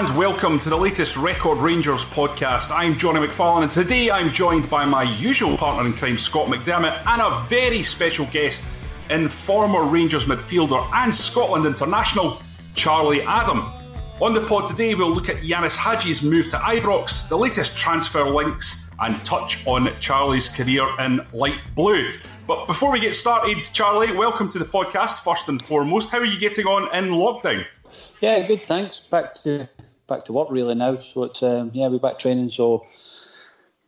and welcome to the latest Record Rangers podcast. I'm Johnny McFarlane and today I'm joined by my usual partner in crime, Scott McDermott, and a very special guest in former Rangers midfielder and Scotland international, Charlie Adam. On the pod today, we'll look at Ianis Hagi's move to Ibrox, the latest transfer links, and touch on Charlie's career in light blue. But before we get started, Charlie, welcome to the podcast first and foremost. How are you getting on in lockdown? Yeah, good. Thanks. Back to back to work really now. So it's um, yeah, we're back training. So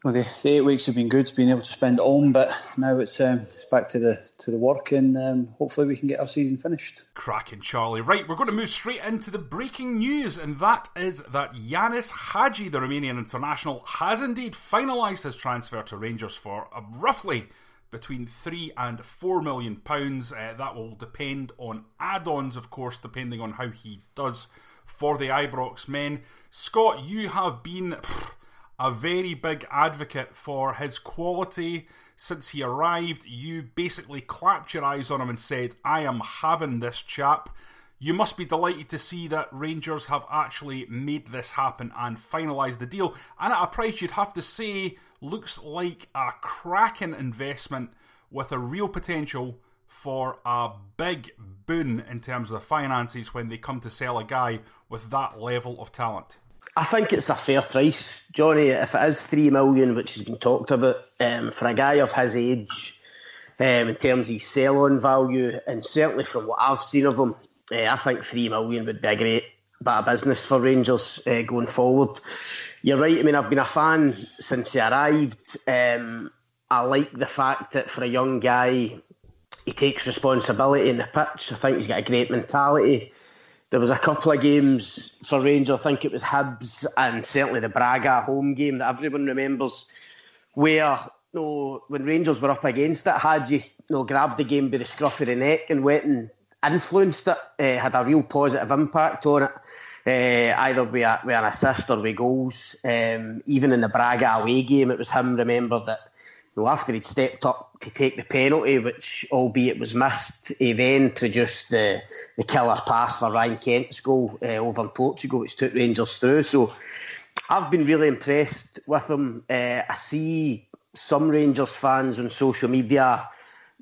well, the, the, eight weeks have been good, being able to spend at home, but now it's um, it's back to the to the work, and um, hopefully we can get our season finished. Cracking, Charlie. Right, we're going to move straight into the breaking news, and that is that Ianis Hagi, the Romanian international, has indeed finalised his transfer to Rangers for uh, roughly between three and four million pounds. Uh, that will depend on add-ons, of course, depending on how he does for the Ibrox men. Scott, you have been a very big advocate for his quality since he arrived. You basically clapped your eyes on him and said, "I am having this chap." You must be delighted to see that Rangers have actually made this happen and finalised the deal, and at a price you'd have to say looks like a cracking investment with a real potential for a big boon in terms of the finances when they come to sell a guy with that level of talent. I think it's a fair price, Johnny. If it is three million, which has been talked about, um, for a guy of his age, um, in terms of sell-on value, and certainly from what I've seen of him, uh, I think three million would be a great bit of business for Rangers uh, going forward. You're right. I mean, I've been a fan since he arrived. Um, I like the fact that for a young guy, he takes responsibility in the pitch. I think he's got a great mentality. There was a couple of games for Rangers. I think it was Hibs and certainly the Braga home game that everyone remembers, where you know, when Rangers were up against it, Hagi you know, grabbed the game by the scruff of the neck and went and influenced it, uh, had a real positive impact on it, uh, either with, a, with, an assist or with goals. Um, even in the Braga away game, it was him, remember, that know, after he'd stepped up to take the penalty, which albeit was missed, he then produced eh, the, the killer pass for Ryan Kent's goal uh, eh, over in Portugal, which took Rangers through. So I've been really impressed with him. I see some Rangers fans on social media,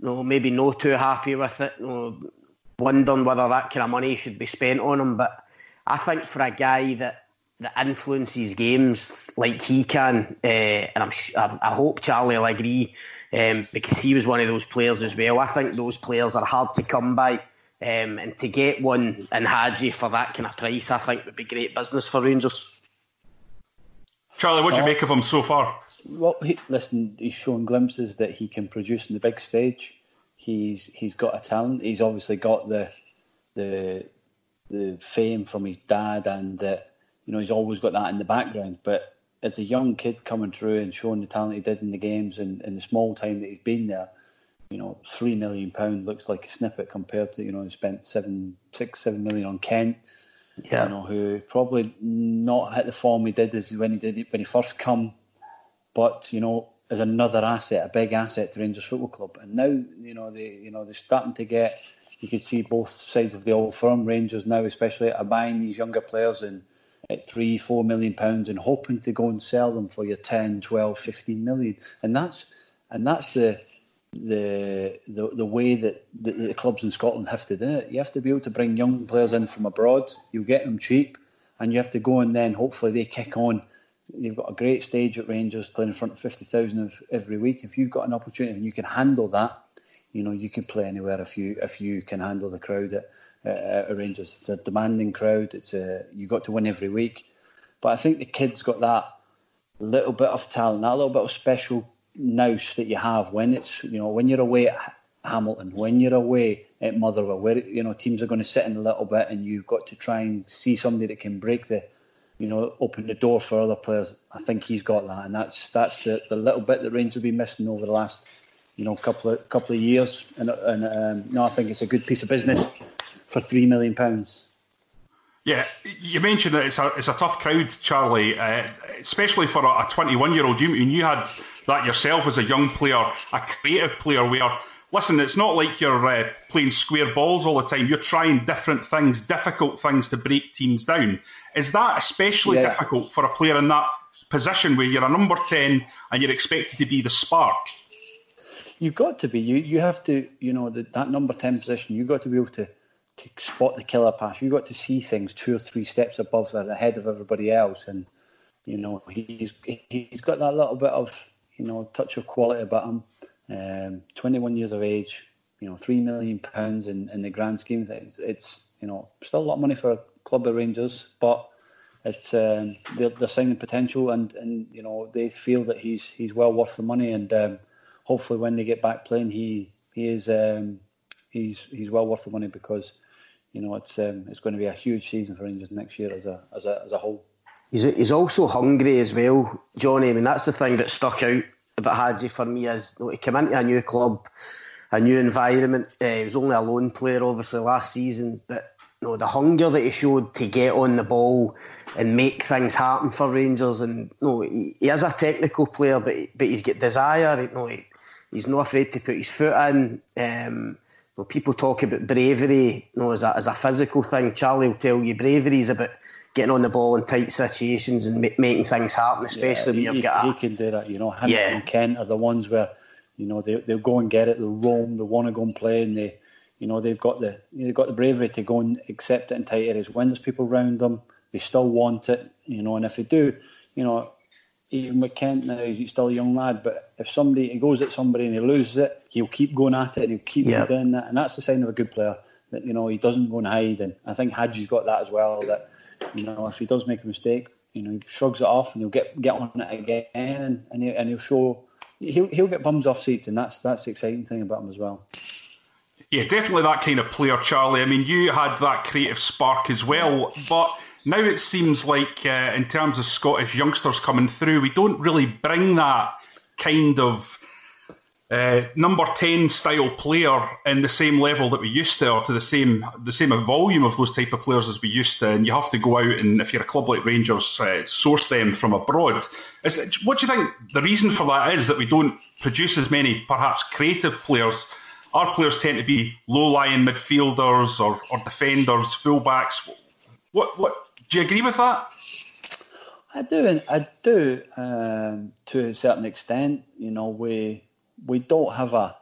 you know, maybe not too happy with it. You know, wondering whether that kind of money should be spent on him. But I think for a guy that that influences games like he can, uh, and I'm, I hope Charlie will agree, um, because he was one of those players as well. I think those players are hard to come by, um, and to get one in Hagi for that kind of price, I think would be great business for Rangers. Charlie, what do you uh, make of him so far? Well, he, listen, he's shown glimpses that he can produce in the big stage. He's he's got a talent. He's obviously got the the the fame from his dad, and that you know he's always got that in the background. But as a young kid coming through and showing the talent he did in the games and in the small time that he's been there, you know, three million pound looks like a snippet compared to you know he spent seven, six, seven million on Kent. Yeah. You know, who probably not hit the form he did as when he did it when he first come, but you know as another asset, a big asset to Rangers Football Club. And now, you know, they you know they're starting to get. You could see both sides of the old firm. Rangers now, especially, are buying these younger players and at three, four million pounds and hoping to go and sell them for your 10, 12, 15 million. And that's and that's the the the, the way that the, the clubs in Scotland have to do it. You have to be able to bring young players in from abroad. You get them cheap, and you have to go and then hopefully they kick on You've got a great stage at Rangers playing in front of 50,000 every week. If you've got an opportunity and you can handle that, you know, you can play anywhere if you if you can handle the crowd at, at Rangers. It's a demanding crowd. It's a, you've got to win every week. But I think the kid's got that little bit of talent, that little bit of special nous that you have when it's you know when you're away at Hamilton, when you're away at Motherwell, where you know teams are going to sit in a little bit, and you've got to try and see somebody that can break the, you know, open the door for other players. I think he's got that, and that's that's the, the little bit that Rangers have been missing over the last, you know, couple of couple of years. And, and um, no, I think it's a good piece of business for three million pounds. Yeah, you mentioned that it's a it's a tough crowd, Charlie, uh, especially for a 21 year old. You you had that yourself as a young player, a creative player, where listen, it's not like you're uh, playing square balls all the time. You're trying different things, difficult things to break teams down. Is that especially yeah. difficult for a player in that position where you're a number 10 and you're expected to be the spark? You've got to be. You you have to, you know, the, that number 10 position, you've got to be able to spot the killer pass. You've got to see things two or three steps above or ahead of everybody else. And, you know, he's he's got that little bit of, you know, touch of quality about him um, 21 years of age, you know, three million pounds in, in the grand scheme of things. It's you know still a lot of money for a club of Rangers, but it's um, they're, they're signing potential, and, and you know they feel that he's he's well worth the money, and um, hopefully when they get back playing, he he is um, he's he's well worth the money because you know it's um, it's going to be a huge season for Rangers next year as a as a as a whole. He's he's also hungry as well, Johnny. I mean that's the thing that stuck out about Hagi for me is you know, to come into a new club, a new environment. Uh, he was only a lone player, obviously, last season, but you know, the hunger that he showed to get on the ball and make things happen for Rangers. And you know, he, he is a technical player, but but he's got desire. You know, he, he's not afraid to put his foot in. Um, people talk about bravery, you know, as a, as a physical thing. Charlie will tell you bravery is about getting on the ball in tight situations and making things happen, especially yeah, when you've got. He can do that, you know. Him yeah. and Kent are the ones where, you know, they they'll go and get it, they'll roam, they want to go and play, and they, you know, they've got the they've got the bravery to go and accept it in tight areas. When there's people around them, they still want it, you know. And if they do, you know, even with Kent now, he's still a young lad, but if somebody he goes at somebody and he loses it, he'll keep going at it and he'll keep yep. doing that, and that's the sign of a good player. That you know he doesn't go and hide, and I think Hagi's got that as well. That you know, if he does make a mistake, you know, he shrugs it off and he'll get get on it again, and and, he, and he'll show he'll he'll get bums off seats, and that's that's the exciting thing about him as well. Yeah, definitely that kind of player, Charlie. I mean, you had that creative spark as well, but now it seems like uh, in terms of Scottish youngsters coming through, we don't really bring that kind of uh, number 10 style player in the same level that we used to, or to the same the same volume of those type of players as we used to, and you have to go out and if you're a club like Rangers, uh, source them from abroad. What do you think the reason for that is that we don't produce as many perhaps creative players? Our players tend to be low-lying midfielders or, or defenders, fullbacks. What what do you agree with that? I do, I do um, to a certain extent. You know, we we don't have a,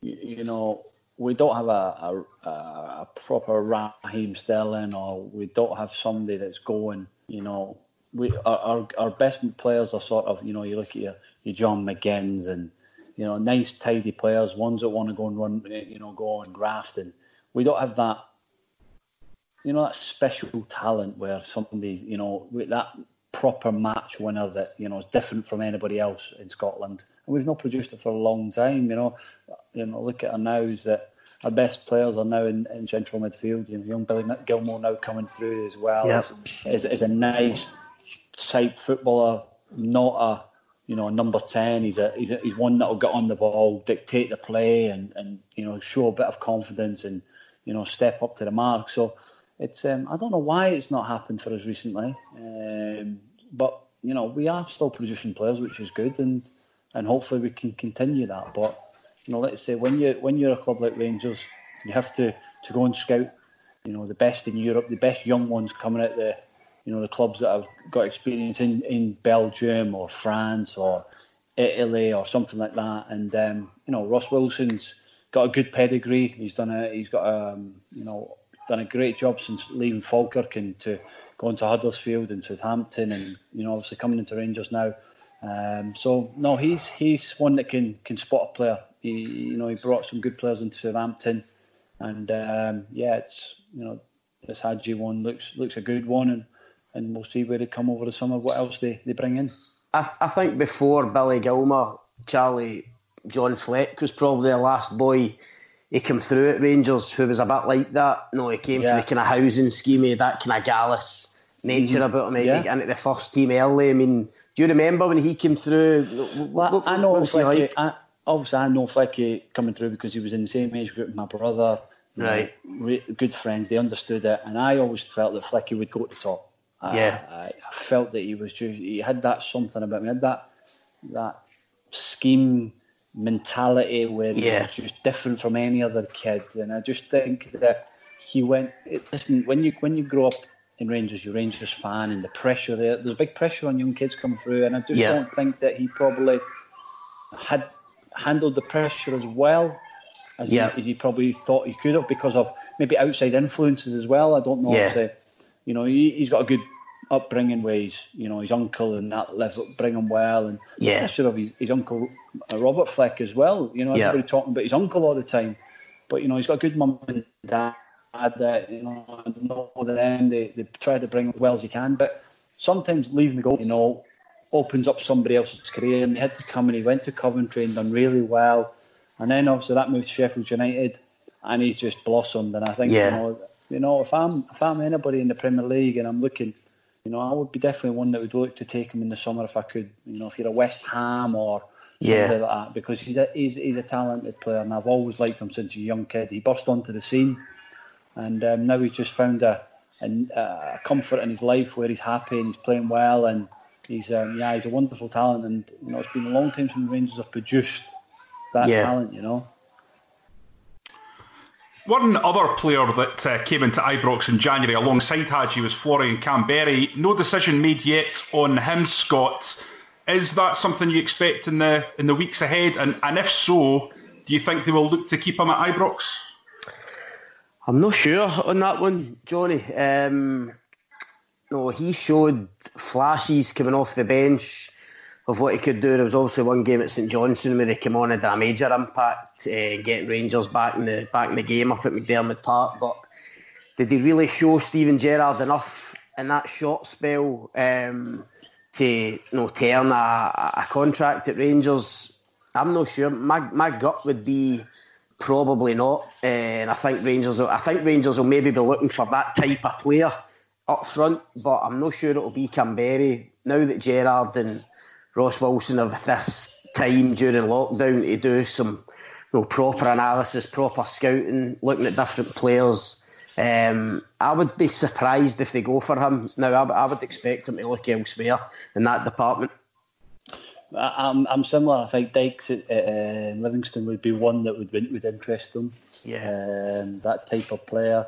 you know, we don't have a, a, a proper Raheem Sterling, or we don't have somebody that's going, you know, we our, our best players are sort of, you know, you look at your, your John McGinns and, you know, nice tidy players, ones that want to go and run, you know, go and graft, and we don't have that, you know, that special talent where somebody, you know, with that proper match winner that you know is different from anybody else in Scotland. And we've not produced it for a long time. You know, you know, look at our nows that our best players are now in, in central midfield. You know, young Billy Gilmour now coming through as well. Yep. Is, is, is a nice type footballer, not a you know a number ten. He's a he's, a, he's one that'll get on the ball, dictate the play, and and you know show a bit of confidence and you know step up to the mark. So it's um, I don't know why it's not happened for us recently, um, but you know we are still producing players, which is good, and and hopefully we can continue that. But you know, let's say when you when you're a club like Rangers, you have to to go and scout, you know, the best in Europe, the best young ones coming out there. you know, the clubs that have got experience in in Belgium or France or Italy or something like that. And um, you know, Ross Wilson's got a good pedigree. He's done a he's got a um, you know done a great job since leaving Falkirk and to going to Huddersfield and Southampton and you know obviously coming into Rangers now. Um, so no, he's he's one that can can spot a player. He you know he brought some good players into Southampton, and um, yeah, it's you know this Hagi one looks looks a good one, and and we'll see where they come over the summer. What else they, they bring in? I, I think before Billy Gilmour, Charlie John Fleck was probably the last boy. He came through at Rangers who was a bit like that. No, he came yeah. from the kind of housing scheme, that kind of Gallus nature mm-hmm. about him. Maybe yeah. into the first team early. I mean, do you remember when he came through? What, well, I know Flecky, like? I, obviously, I know Flecky coming through because he was in the same age group as my brother. Right. Know, good friends. They understood it, and I always felt that Flecky would go to the top. Yeah. I, I, felt that he was just he had that something about him. He had that that scheme mentality where yeah. he was just different from any other kid, and I just think that he went. Listen, when you when you grow up in Rangers, you're Rangers fan, and the pressure there. There's big pressure on young kids coming through, and I just yeah. don't think that he probably had handled the pressure as well as, yeah. he, as he probably thought he could have because of maybe outside influences as well. I don't know. Yeah. If, you know, he, has got a good upbringing ways. You know, his uncle and that left bring him well, and yeah, pressure of his, his uncle uh, Robert Fleck as well. You know, everybody yeah. talking about his uncle all the time, but you know, he's got a good mum and dad that you know know them. They they try to bring as well as you can, but sometimes leaving the goal, you know, opens up somebody else's career. And he had to come and he went to Coventry and done really well, and then obviously that moved to Sheffield United, and he's just blossomed. And I think yeah. you know, you know, if I'm if I'm anybody in the Premier League and I'm looking. You know, I would be definitely one that would look to take him in the summer if I could. You know, if you're a West Ham or yeah. like that, because he's a, he's, he's a talented player, and I've always liked him since a young kid. He burst onto the scene and um, now he's just found a, a, a, comfort in his life where he's happy and he's playing well, and he's um, yeah he's a wonderful talent, and you know it's been a long time since the Rangers have produced that yeah. talent, you know. One other player that uh, came into Ibrox in January alongside Hagi was Florian Kamberi. No decision made yet on him, Scott. Is that something you expect in the in the weeks ahead? And and if so, do you think they will look to keep him at Ibrox? I'm not sure on that one, Johnny. Um, no, he showed flashes coming off the bench of what he could do. There was obviously one game at St Johnstone where he came on and did a major impact, uh, getting Rangers back in the back in the game up at McDiarmid Park. But did he really show Steven Gerrard enough in that short spell um, to you know, to earn a, a contract at Rangers? I'm not sure. My my gut would be Probably not. Uh, and I think Rangers. Will, I think Rangers will maybe be looking for that type of player up front, but I'm not sure it'll be Kamberi. Now that Gerrard and Ross Wilson of this time during lockdown to do some you know, proper analysis, proper scouting, looking at different players. Um, I would be surprised if they go for him. Now, I, I would expect him to look elsewhere in that department. I'm, I'm similar. I think Dykes at, uh, Livingston would be one that would would interest them. Yeah, um, that type of player.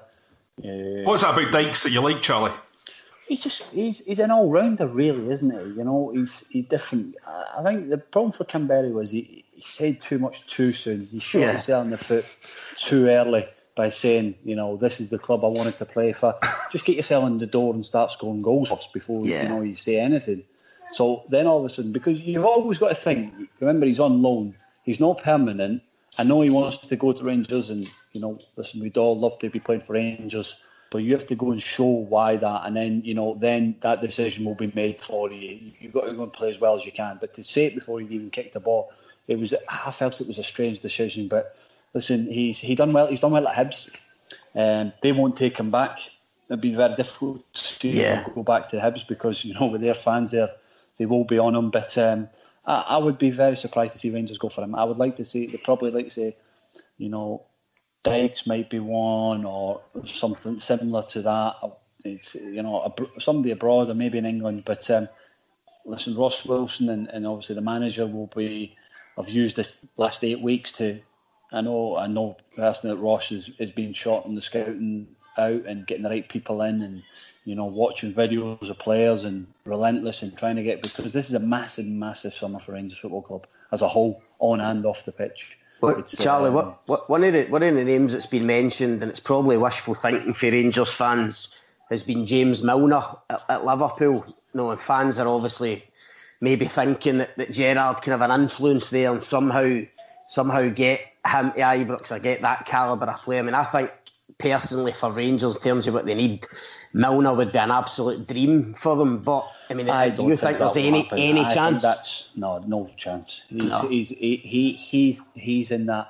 Uh, What's that about Dykes that you like, Charlie? He's just he's he's an all rounder, really, isn't he? You know, he's he's different. I think the problem for Kamberi was he, he said too much too soon. He shot yeah. himself in the foot too early by saying, you know, this is the club I wanted to play for. Just get yourself in the door and start scoring goals first before yeah. you know you say anything. So then all of a sudden, because you've always got to think, remember he's on loan, he's not permanent. I know he wants to go to Rangers, and you know, listen, we'd all love to be playing for Rangers, but you have to go and show why that, and then you know, then that decision will be made for you. You've got to go and play as well as you can. But to say it before you even kicked the ball, it was. I felt it was a strange decision. But listen, he's he done well. He's done well at Hibs. Um, they won't take him back. It'd be very difficult to yeah. go back to Hibs because you know with their fans there they will be on him. But um, I, I, would be very surprised to see Rangers go for him. I would like to see they probably like to say, you know, Dykes might be one or something similar to that. It's you know somebody abroad or maybe in England. But um, listen, Ross Wilson and, and obviously the manager will be. I've used this last eight weeks to. I know I know personally that Ross is, is being shot on the scouting out and getting the right people in and you know, watching videos of players and relentless and trying to get because this is a massive, massive summer for Rangers Football Club as a whole, on and off the pitch. What, Charlie, um, what, what, one of the one of the names that's been mentioned, and it's probably wishful thinking for Rangers fans, has been James Milner at, at Liverpool. You know, and fans are obviously maybe thinking that, that Gerrard can have an influence there and somehow somehow get him to Ibrox or get that calibre of player. I mean, I think personally for Rangers in terms of what they need. Milner would be an absolute dream for them, but I mean, I do you think, think there's any happen. any I chance? That's no, no chance. He's, No. he's he, he he's he's in that.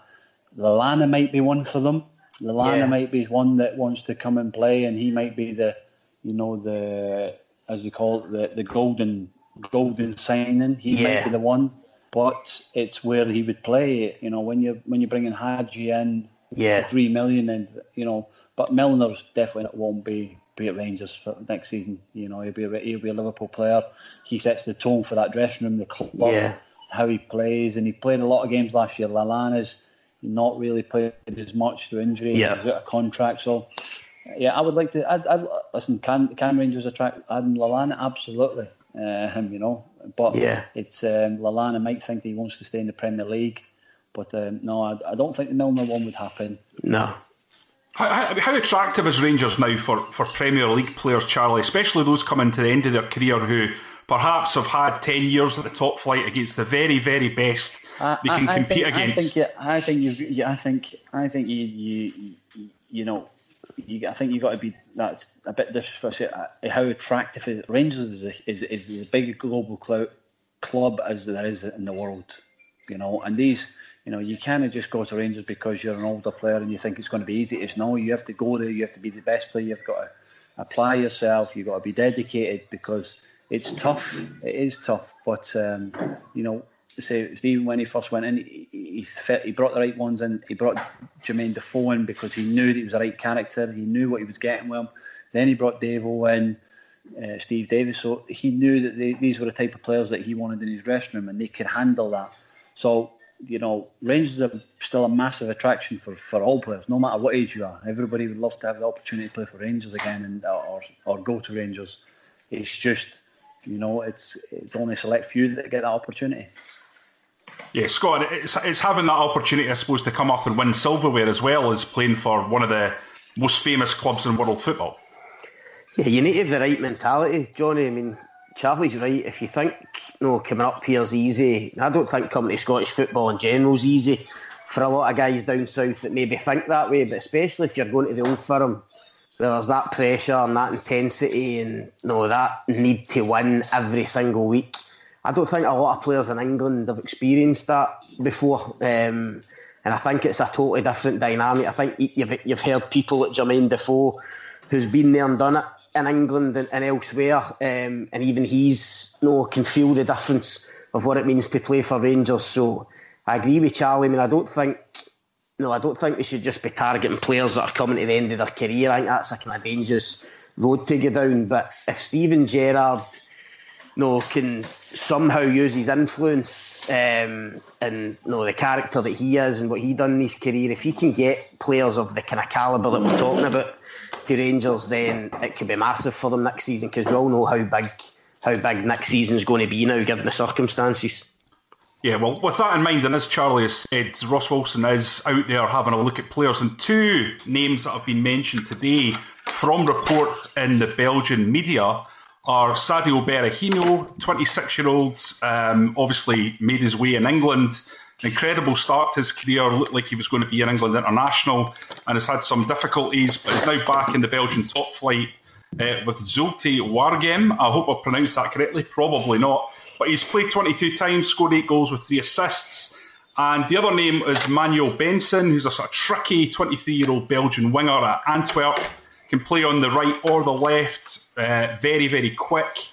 Lallana might be one for them. Lallana Yeah. might be one that wants to come and play, and he might be the, you know, the as you call it, the the golden golden signing. He Yeah. might be the one, but it's where he would play. You know, when you when you're bringing Hagi in Yeah. three million, and you know, but Milner's definitely not, won't be be at Rangers for next season. You know, he'll be a, he'll be a Liverpool player. He sets the tone for that dressing room, the club, Yeah. how he plays, and he played a lot of games last year. Lallana's not really played as much through injury. Yeah. He's out of contract, so. Yeah, I would like to. I'd, I'd, listen, can can Rangers attract Adam Lallana? Absolutely. uh, him, you know, but Yeah. it's um, Lallana might think that he wants to stay in the Premier League, but um, no, I, I don't think the Milner one would happen. no. How, how, how attractive is Rangers now for, for Premier League players, Charlie, especially those coming to the end of their career who perhaps have had 10 years at the top flight against the very, very best I, they can I, I compete think, against? I think, you, I think you've, I think, I think you, you, you, you know, you, I think you've got to be that's a bit disrespectful. uh, How attractive is Rangers is, a, is is as big a global clou- club as there is in the world, you know. And these, you know, you can't just go to Rangers because you're an older player and you think it's going to be easy. It's no, you have to go there. You have to be the best player. You've got to apply yourself. You've got to be dedicated because it's tough. It is tough, but um, you know, say Steven when he first went in, he, he, he brought the right ones in. He brought Jermaine Defoe in because he knew that he was the right character. He knew what he was getting with him. Then he brought Davo in, uh, Steve Davis. So he knew that they, these were the type of players that he wanted in his dressing room, and they could handle that. So you know, Rangers are still a massive attraction for, for all players, no matter what age you are. Everybody would love to have the opportunity to play for Rangers again, and or or go to Rangers. It's just, you know, it's it's only a select few that get that opportunity. Yeah, Scott, it's, it's having that opportunity, I suppose, to come up and win silverware as well as playing for one of the most famous clubs in world football. Yeah, you need to have the right mentality, Johnny. I mean, Charlie's right. If you think, you know, coming up here's easy, I don't think coming to Scottish football in general is easy for a lot of guys down south that maybe think that way, but especially if you're going to the old firm, where there's that pressure and that intensity and you know, that need to win every single week. I don't think a lot of players in England have experienced that before. Um, and I think it's a totally different dynamic. I think you've, you've heard people like Jermaine Defoe, who's been there and done it in England and, and elsewhere, um, and even he's you know, can feel the difference of what it means to play for Rangers. So I agree with Charlie. I mean, I don't think no, I don't think they should just be targeting players that are coming to the end of their career. I think that's a kind of dangerous road to go down. But if Steven Gerrard know, can somehow use his influence um, and you know, the character that he is and what he done in his career, if he can get players of the kind of calibre that we're talking about to Rangers, then it could be massive for them next season because we all know how big how big next season is going to be now, given the circumstances. Yeah, well, with that in mind, and as Charlie has said, Ross Wilson is out there having a look at players, and two names that have been mentioned today from reports in the Belgian media are Saido Berahino, 26 year old, um, obviously made his way in England. Incredible start to his career, looked like he was going to be an England international, and has had some difficulties, but is now back in the Belgian top flight uh, with Zulte Waregem. I hope I've pronounced that correctly, probably not. But he's played 22 times, scored eight goals with three assists. And the other name is Manuel Benson, who's a sort of tricky 23 year old Belgian winger at Antwerp. Can play on the right or the left, uh, very, very quick.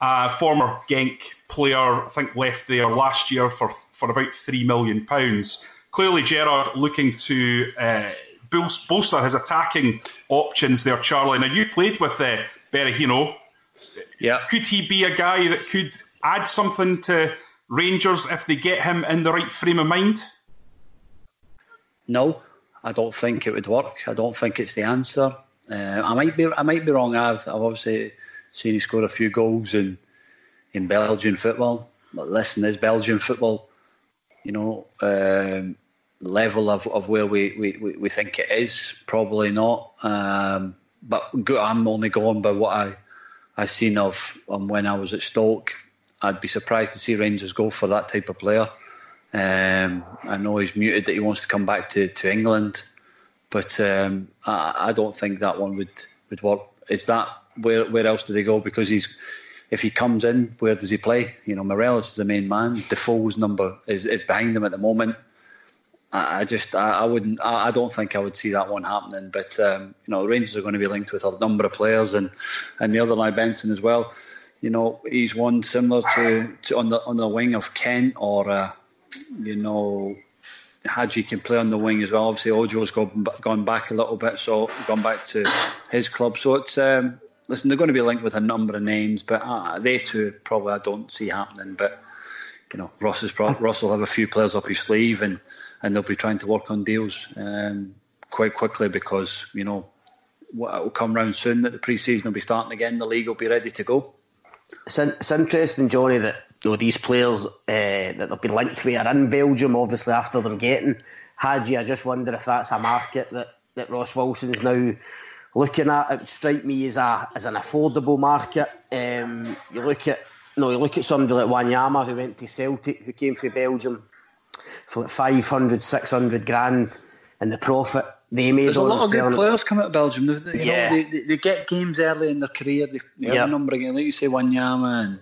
Uh, former Genk player, I think left there last year for, for about £3 million. Clearly, Gerrard looking to uh, bolster his attacking options there, Charlie. Now, you played with uh, Berahino. Yeah. Could he be a guy that could add something to Rangers if they get him in the right frame of mind? No, I don't think it would work. I don't think it's the answer. Uh, I might be I might be wrong. I've, I've obviously seen he scored a few goals in in Belgian football. But listen, is Belgian football, you know, um, level of, of where we, we, we think it is? Probably not. Um, but I'm only going by what I I seen of um, when I was at Stoke. I'd be surprised to see Rangers go for that type of player. Um, I know he's muted that he wants to come back to, to England, but um, I, I, don't think that one would, would work. Is that where where else do they go? Because he's if he comes in, where does he play? You know, Morelos is the main man. Defoe's number is, is behind him at the moment. I, I just I, I wouldn't I, I, don't think I would see that one happening. But um, you know, Rangers are going to be linked with a number of players and and the other line Benson as well. You know, he's one similar to, to on the on the wing of Kent or uh, you know Hagi can play on the wing as well. Obviously, Ojo's gone, gone back a little bit, so gone back to his club. So it's um, listen, they're going to be linked with a number of names, but uh, they two probably I don't see happening. But you know, Ross is pro- Ross will have a few players up his sleeve, and and they'll be trying to work on deals um, quite quickly because you know what will come round soon. That the pre-season will be starting again. The league will be ready to go. It's, in, it's interesting, Johnny, that you know, these players uh, that they've been linked with are in Belgium, obviously after them getting Hagi. I just wonder if that's a market that, that Ross Wilson's now looking at it would strike me as a as an affordable market. Um, you look at no, you look at somebody like Wanyama who went to Celtic, who came from Belgium for like 500, 600 grand, and the profit they made. There's a lot of good players come out of Belgium. They, yeah. Know, they, they, get games early in their career. They, they yep. have a number of games, like you say, Wanyama and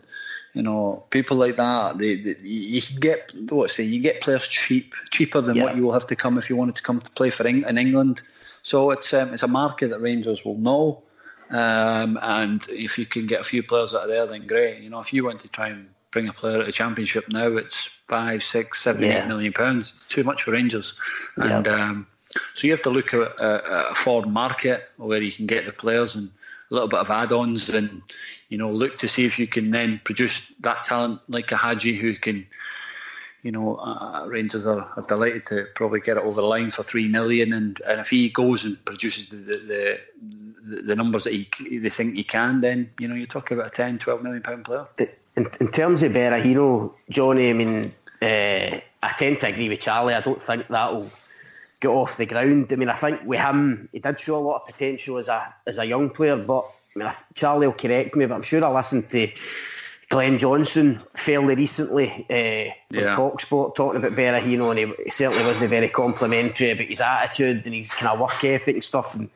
you know people like that. They, they you get what say you get players cheap, cheaper than yep. what you will have to come if you wanted to come to play for in England. So it's um, it's a market that Rangers will know. Um, and if you can get a few players out of there, then great. You know, if you want to try and bring a player at a championship now, it's five, six, seven, yeah. eight million pounds. It's too much for Rangers. And um, so you have to look at a, a foreign market where you can get the players and a little bit of add-ons, and you know, look to see if you can then produce that talent like a Hagi who can you know, uh, Rangers are, are, delighted to probably get it over the line for three million, and, and if he goes and produces the the, the, the numbers that he they think he can, then you know you're talking about a 10, 12 million pound player. In, in terms of Berahino, Johnny, I mean, uh, I tend to agree with Charlie. I don't think that'll get off the ground. I mean, I think with him, he did show a lot of potential as a as a young player, but I mean, Charlie will correct me, but I'm sure I listened to Glenn Johnson fairly recently uh, yeah. on Talksport talking about Berahino, and he certainly wasn't very complimentary about his attitude and his kind of work ethic and stuff. And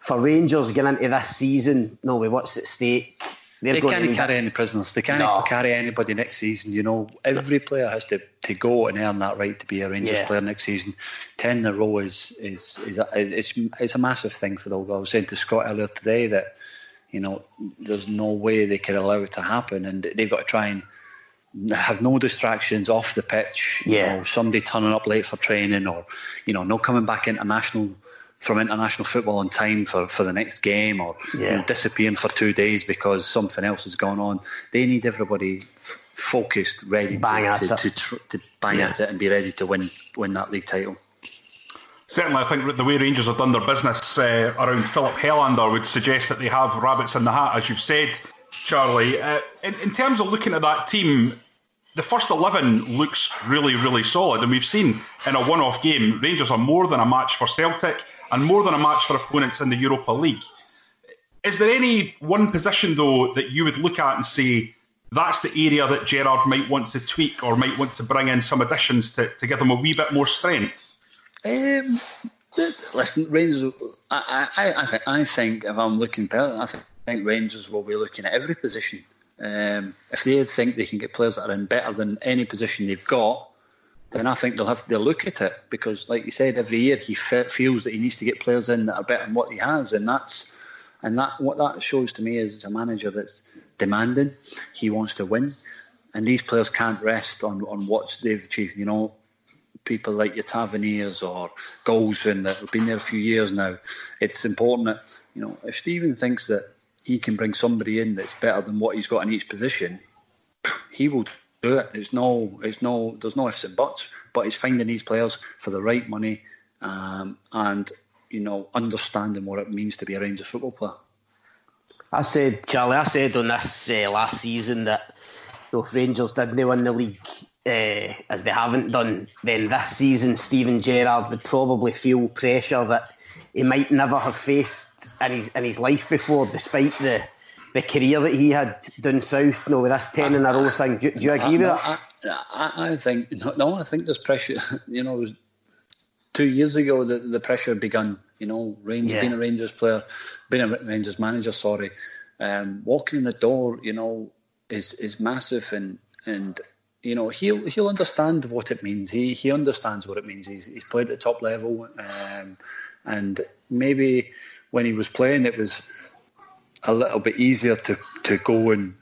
for Rangers getting into this season, no, with what's at stake, they can't carry any prisoners. They can't no. carry anybody next season. You know, every player has to, to go and earn that right to be a Rangers yeah. player next season. Ten in a row is is is a, it's, it's a massive thing for the. I was saying to Scott earlier today that you know, there's no way they could allow it to happen, and they've got to try and have no distractions off the pitch. Yeah. You know, somebody turning up late for training, or you know, not coming back international from international football on time for, for the next game, or yeah. you know, disappearing for two days because something else has gone on. They need everybody f- focused, ready bang to, to, to, to, to, bang yeah. at it and be ready to win win that league title certainly, I think the way Rangers have done their business uh, around Filip Helander would suggest that they have rabbits in the hat, as you've said, Charlie. Uh, in, in, terms of looking at that team, the first 11 looks really, really solid. And we've seen in a one off game, Rangers are more than a match for Celtic and more than a match for opponents in the Europa League. Is there any one position, though, that you would look at and say, that's the area that Gerrard might want to tweak or might want to bring in some additions to, to give them a wee bit more strength? Um, listen, Rangers. I, I, I, think, I think if I'm looking, I think Rangers will be looking at every position. Um, if they think they can get players that are in better than any position they've got, then I think they'll have to look at it because, like you said, every year he feels that he needs to get players in that are better than what he has, and that's and that what that shows to me is a manager that's demanding. He wants to win, and these players can't rest on on what they've achieved. You know, people like your Taverniers or Goldson that have been there a few years now. It's important that, you know, if Steven thinks that he can bring somebody in that's better than what he's got in each position, he will do it. There's no, there's no, there's no ifs and buts. But it's finding these players for the right money um, and you know understanding what it means to be a Rangers football player. I said, Charlie, I said on this uh, last season that if Rangers didn't win the league, uh, as they haven't done, then this season Steven Gerrard would probably feel pressure that he might never have faced in his in his life before, despite the the career that he had down south. No, with this ten in a row thing. Do, do you agree I, with that? I, I, think no. I think there's pressure. You know, it was two years ago that the pressure began You know, Rangers, yeah. being a Rangers player, being a Rangers manager, sorry, um, walking in the door, you know, is is massive, and and you know he'll he'll understand what it means. He he understands what it means. He's he's played at the top level, um, and maybe when he was playing, it was a little bit easier to to go and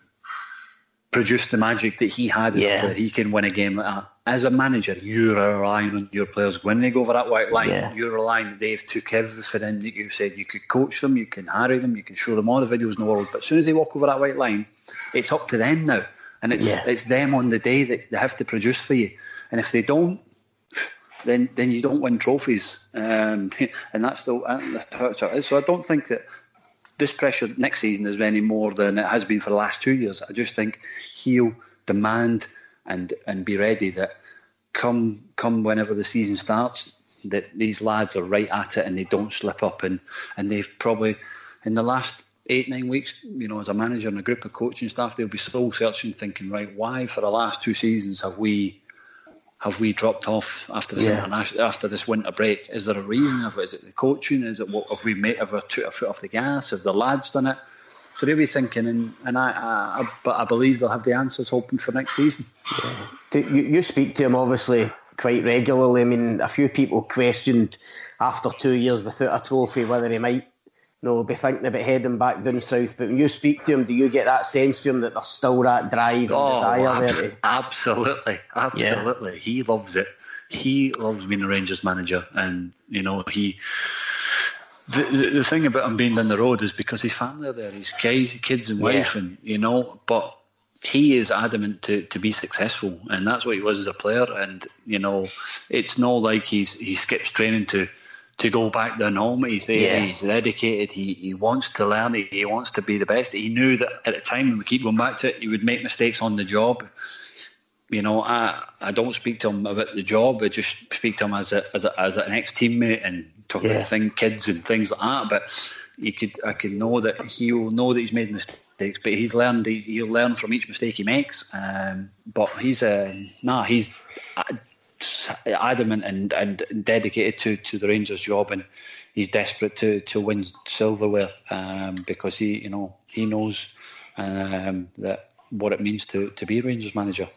produce the magic that he had yeah. He can win a game like that. As a manager, you're relying on your players. When they go over that white line, yeah. you're relying that they've took everything in that you've said. You could coach them, you can harry them, you can show them all the videos in the world. But as soon as they walk over that white line, it's up to them now. And it's yeah. it's them on the day that they have to produce for you. And if they don't, then then you don't win trophies. Um, and that's the that's how it is. So I don't think that this pressure next season is any more than it has been for the last two years. I just think he'll demand and and be ready that come come whenever the season starts that these lads are right at it and they don't slip up and and they've probably in the last eight nine weeks you know as a manager and a group of coaching staff they'll be soul searching thinking right why for the last two seasons have we have we dropped off after this yeah. after this winter break? Is there a reason? Is it the coaching? Is it what have we made? Have we took a foot off the gas? Have the lads done it? So they'll be thinking, and, and I, I, but I believe they'll have the answers open for next season. Yeah. You, you speak to him obviously quite regularly. I mean, a few people questioned after two years without a trophy whether he might know, be thinking about heading back down south. But when you speak to him, do you get that sense from him that there's still that drive and oh, desire abs- there? Absolutely, absolutely. Yeah. He loves it. He loves being a Rangers manager, and you know he. The, the, the thing about him being down the road is because his family are there, his kids, kids and wife, yeah. and you know, but he is adamant to, to be successful, and that's what he was as a player. And you know, it's not like he's he skips training to to go back down home. He's there. Yeah. He's dedicated. He, he wants to learn. He, he wants to be the best. He knew that at the time, and we keep going back to it, he would make mistakes on the job. You know, I I don't speak to him about the job. I just speak to him as a as, a, as an ex teammate and talk yeah. about thing, kids and things like that. But you could I could know that he'll know that he's made mistakes, but he's learned. He, will learn from each mistake he makes. Um, but he's a nah. He's adamant and, and dedicated to, to the Rangers job, and he's desperate to, to win silverware um, because he you know he knows um, that what it means to, to be Rangers manager.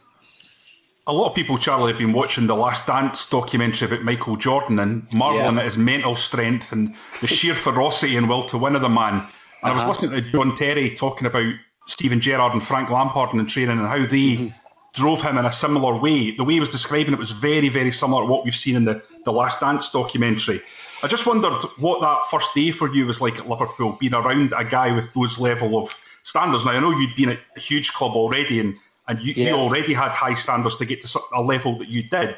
A lot of people, Charlie, have been watching the Last Dance documentary about Michael Jordan and marvelling yeah. at his mental strength and the sheer ferocity and will to win of the man. And uh-huh. I was uh-huh. listening to John Terry talking about Steven Gerrard and Frank Lampard in training and how they mm-hmm drove him in a similar way. The way he was describing it was very, very similar to what we've seen in the, the Last Dance documentary. I just wondered what that first day for you was like at Liverpool, being around a guy with those level of standards. Now, I know you'd been at a huge club already and, and you, yeah. you already had high standards to get to a level that you did.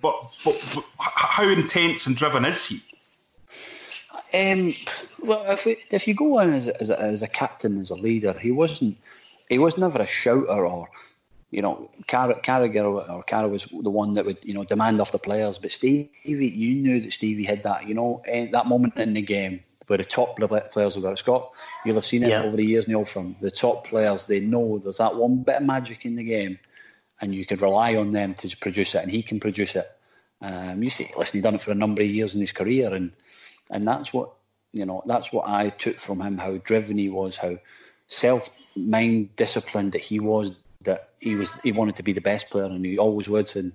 But, but, but how intense and driven is he? Um, well, if, we, if you go on as, as, a, as a captain, as a leader, he wasn't. He was never a shouter or you know, Car- Carragher or Carra was the one that would, you know, demand off the players. But Stevie, you knew that Stevie had that, you know, eh, that moment in the game where the top players were. Scott, you'll have seen it yeah. over the years, Neil, from the top players. They know there's that one bit of magic in the game, and you can rely on them to produce it, and he can produce it. Um, you see, listen, he done it for a number of years in his career, and and that's what you know. That's what I took from him. How driven he was, how self mind disciplined that he was that he was he wanted to be the best player and he always would. And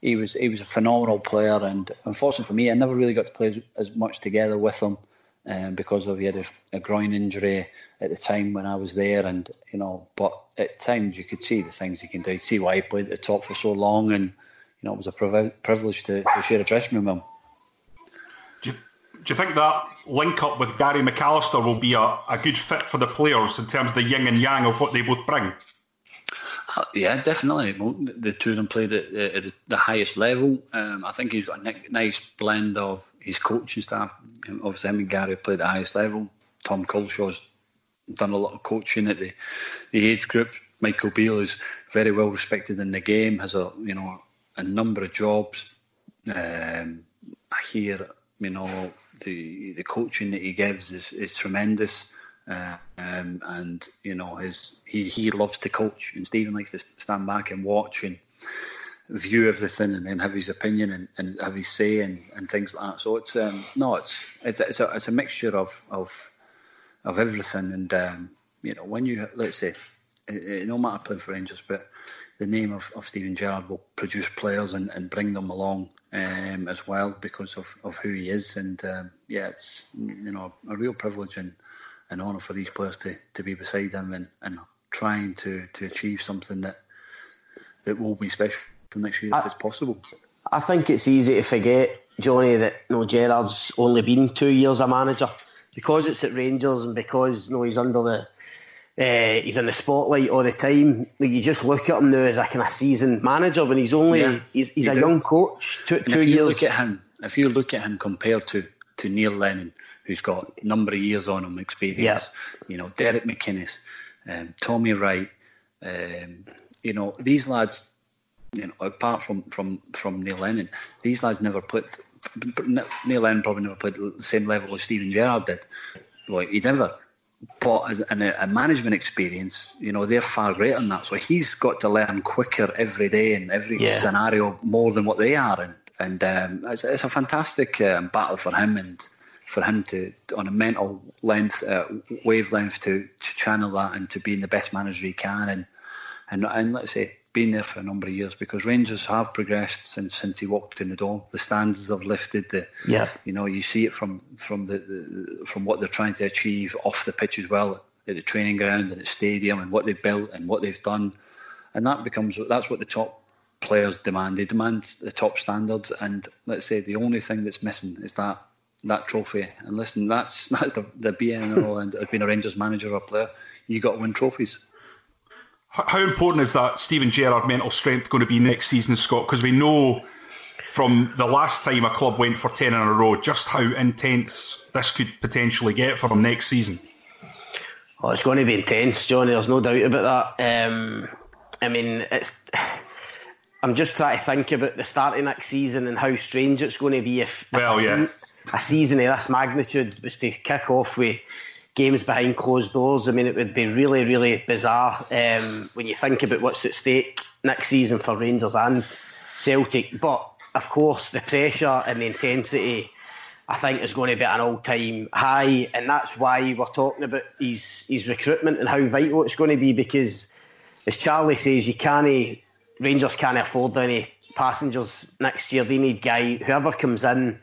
he was he was a phenomenal player. And unfortunately for me I never really got to play as, as much together with him um, because of he had a, a, groin injury at the time when I was there and you know but at times you could see the things he can do. See why he played at the top for so long and you know it was a privilege to, to share a dressing room with him. Do you, do you think that link up with Gary McAllister will be a, a good fit for the players in terms of the yin and yang of what they both bring? Uh, yeah, definitely. The two of them played at, at the highest level. Um, I think he's got a nice blend of his coaching staff. Obviously, him and Gary played at the highest level. Tom Culshaw's done a lot of coaching at the, the age group. Michael Beale is very well respected in the game. Has a you know a number of jobs. Um, I hear you know the the coaching that he gives is, is tremendous. Um, and you know his he, he loves to coach, and Steven likes to stand back and watch. And view everything and then have his opinion and, and have his say and, and things like that. So it's um, no, it's it's it's a, it's a mixture of of of everything. And um, you know, when you let's say, it, it, no matter playing for Rangers, but the name of, of Steven Gerrard will produce players and, and bring them along um, as well because of, of who he is. And um, yeah, it's you know a real privilege and an honour for these players to, to be beside him and, and trying to, to achieve something that that will be special next year I, if it's possible. I think it's easy to forget, Jonny, that you know, Gerrard's only been two years a manager because it's at Rangers and because you know, he's under the uh, he's in the spotlight all the time. You just look at him now as a kind of seasoned manager when he's only yeah, he's, he's a do. young coach. Two, two if you years. Look at him, if you look at him compared to to Neil Lennon, who's got a number of years on him experience, yeah. you know Derek McInnes, um, Tommy Wright, um, you know these lads. You know, apart from from from Neil Lennon, these lads never put. Neil Lennon probably never played the same level as Steven Gerrard did. Like he never but as a, a, management experience, you know, they're far greater than that. So he's got to learn quicker every day in every yeah. scenario more than what they are. And, and um, it's, it's, a fantastic um, battle for him and for him to, on a mental length, uh, wavelength, to, to channel that and to be in the best manager he can. And, and, and let's say, been there for a number of years because Rangers have progressed since since he walked in the door. The standards have lifted. The, yeah. You know, you see it from from the, the, from what they're trying to achieve off the pitch as well at the training ground and the stadium and what they've built and what they've done, and that becomes that's what the top players demand. They demand the top standards, and let's say the only thing that's missing is that that trophy. And listen, that's that's the the BNO and being a Rangers manager up there. You got to win trophies. How important is that Steven Gerrard mental strength going to be next season, Scott? Because we know from the last time a club went for 10 in a row just how intense this could potentially get for them next season. Oh, it's going to be intense, Jonny. There's no doubt about that. Um, I mean, it's. I'm just trying to think about the start of next season and how strange it's going to be if, well, if a, yeah. A season of this magnitude was to kick off with games behind closed doors. I mean, it would be really, really bizarre um, when you think about what's at stake next season for Rangers and Celtic. But of course, the pressure and the intensity, I think, is going to be an all-time high, and that's why we're talking about his his recruitment and how vital it's going to be. Because, as Charlie says, you can't Rangers can't afford any passengers next year. They need guy whoever comes in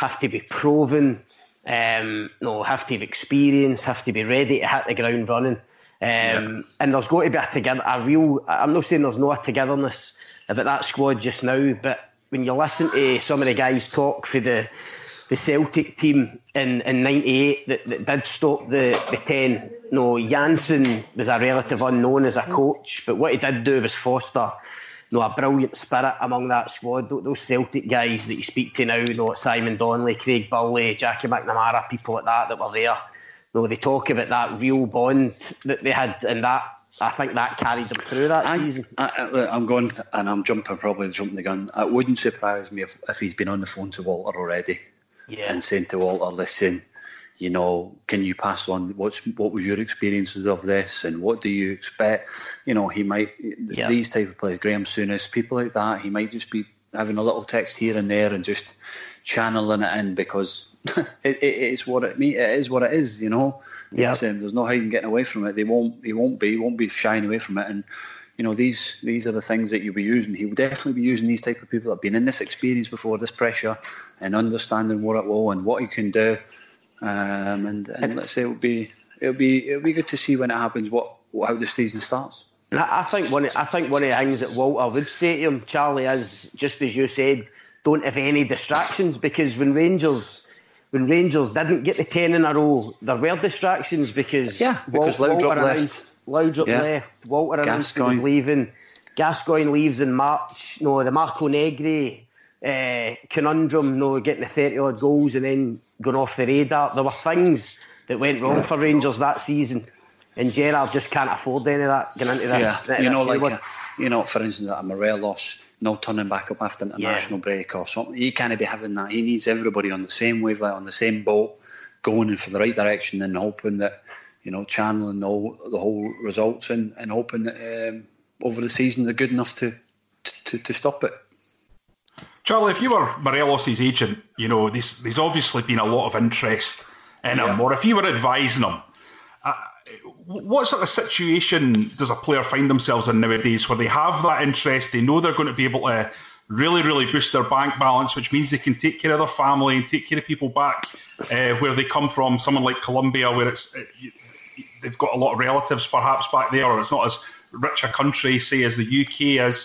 have to be proven um, no, have to have experience, have to be ready to hit the ground running. Um, yeah. And there's got to be a together, a real. I'm not saying there's no togetherness about that squad just now, but when you listen to some of the guys talk for the the Celtic team in, in '98 that, that did stop the, the 10. No, Jansen was a relative unknown as a coach, but what he did do was foster know, a brilliant spirit among that squad. Those Celtic guys that you speak to now, you know, Simon Donnelly, Craig Burley, Jackie McNamara, people like that that were there. You know, they talk about that real bond that they had, and that I think that carried them through that I, season. I, am going, and I'm jumping probably jumping the gun. It wouldn't surprise me if, if he's been on the phone to Walter already, yeah. and saying to Walter, "Listen, you know, can you pass on what's what was your experiences of this and what do you expect? You know, he might yeah. these type of players, Graham Souness, people like that. He might just be having a little text here and there and just channeling it in because it, it, it's what it, me it is what it is. You know, yeah. Um, there's no hiding getting away from it. They won't. He won't be. He won't be shying away from it and you know these these are the things that you'll be using. He will definitely be using these type of people that have been in this experience before, this pressure, and understanding what it will and what he can do. Um, and, and let's say it'll be it'll be it'll be good to see when it happens what, what how the season starts. I think one I think one of the things that Walter would say to him, Charlie, is just as you said, don't have any distractions because when Rangers when Rangers didn't get the ten in a row, there were distractions because yeah, because Wal- Laudrup left. Laudrup yeah. left. Walter announced was leaving. Gascoigne leaves in March. No, the Marco Negri uh, conundrum, no, getting the 30 odd goals and then going off the radar. There were things that went wrong for Rangers that season, and Gerrard just can't afford any of that going into this. Yeah, you know, like, a, you know, for instance, that a Morelos no turning back up after international yeah. break or something. He can't be having that. He needs everybody on the same wavelength, on the same boat, going in for the right direction and hoping that, you know, channeling the whole, the whole results and, and hoping that um, over the season they're good enough to, to, to, to stop it. Charlie, if you were Morelos' agent, you know, there's, there's obviously been a lot of interest in yeah. him, or if you were advising him, uh, what sort of situation does a player find themselves in nowadays where they have that interest, they know they're going to be able to really, really boost their bank balance, which means they can take care of their family and take care of people back uh, where they come from, someone like Colombia, where it's uh, they've got a lot of relatives perhaps back there, or it's not as rich a country, say, as the UK is.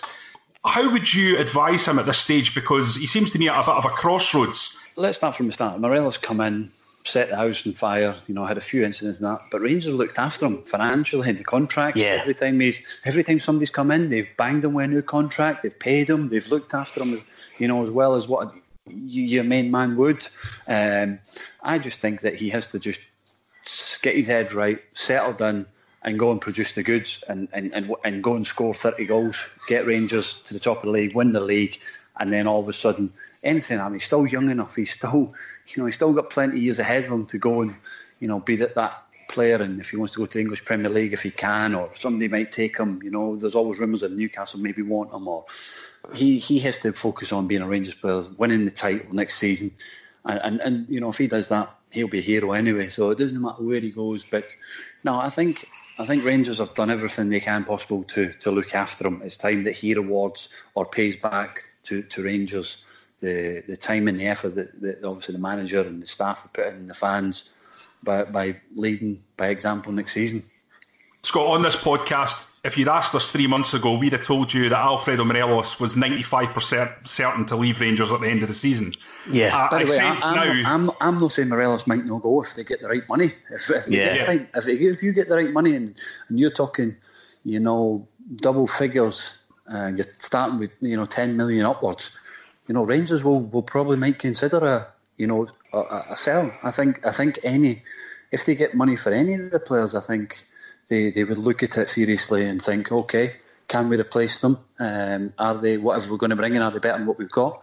How would you advise him at this stage? Because he seems to me at a bit of a crossroads. Let's start from the start. Morelos come in, set the house on fire. You know, had a few incidents and that, but Rangers looked after him financially in the contracts. Yeah. Every time he's, every time somebody's come in, they've banged him with a new contract. They've paid him. They've looked after him, you know, as well as what your main man would. Um, I just think that he has to just get his head right, settle down, and go and produce the goods and, and, and, and go and score 30 goals, get Rangers to the top of the league, win the league, and then all of a sudden, anything. I mean, he's still young enough. He's still, you know, he's still got plenty of years ahead of him to go and, you know, be that, that player. And if he wants to go to the English Premier League, if he can, or somebody might take him, you know, there's always rumours that Newcastle maybe want him, or he, he has to focus on being a Rangers player, winning the title next season. And, and, and you know, if he does that, he'll be a hero anyway. So it doesn't matter where he goes. But no, I think I think Rangers have done everything they can possible to to look after him. It's time that he rewards or pays back to, to Rangers the the time and the effort that, that obviously the manager and the staff have put in, the fans, by by leading by example next season. Scott, on this podcast, if you'd asked us three months ago, we'd have told you that Alfredo Morelos was 95% certain to leave Rangers at the end of the season. Yeah. Uh, By the way, I, am now... I'm, I'm not saying Morelos might not go if they get the right money. If, if, yeah. yeah. Right, if, if, you get the right money and, and you're talking, you know, double figures, uh, you're starting with, you know, 10 million upwards, you know, Rangers will, will probably might consider a, you know, a, a sell. I think, I think any, if they get money for any of the players, I think they, they would look at it seriously and think, okay, can we replace them? Um, are they whatever we're going to bring in? Are they better than what we've got?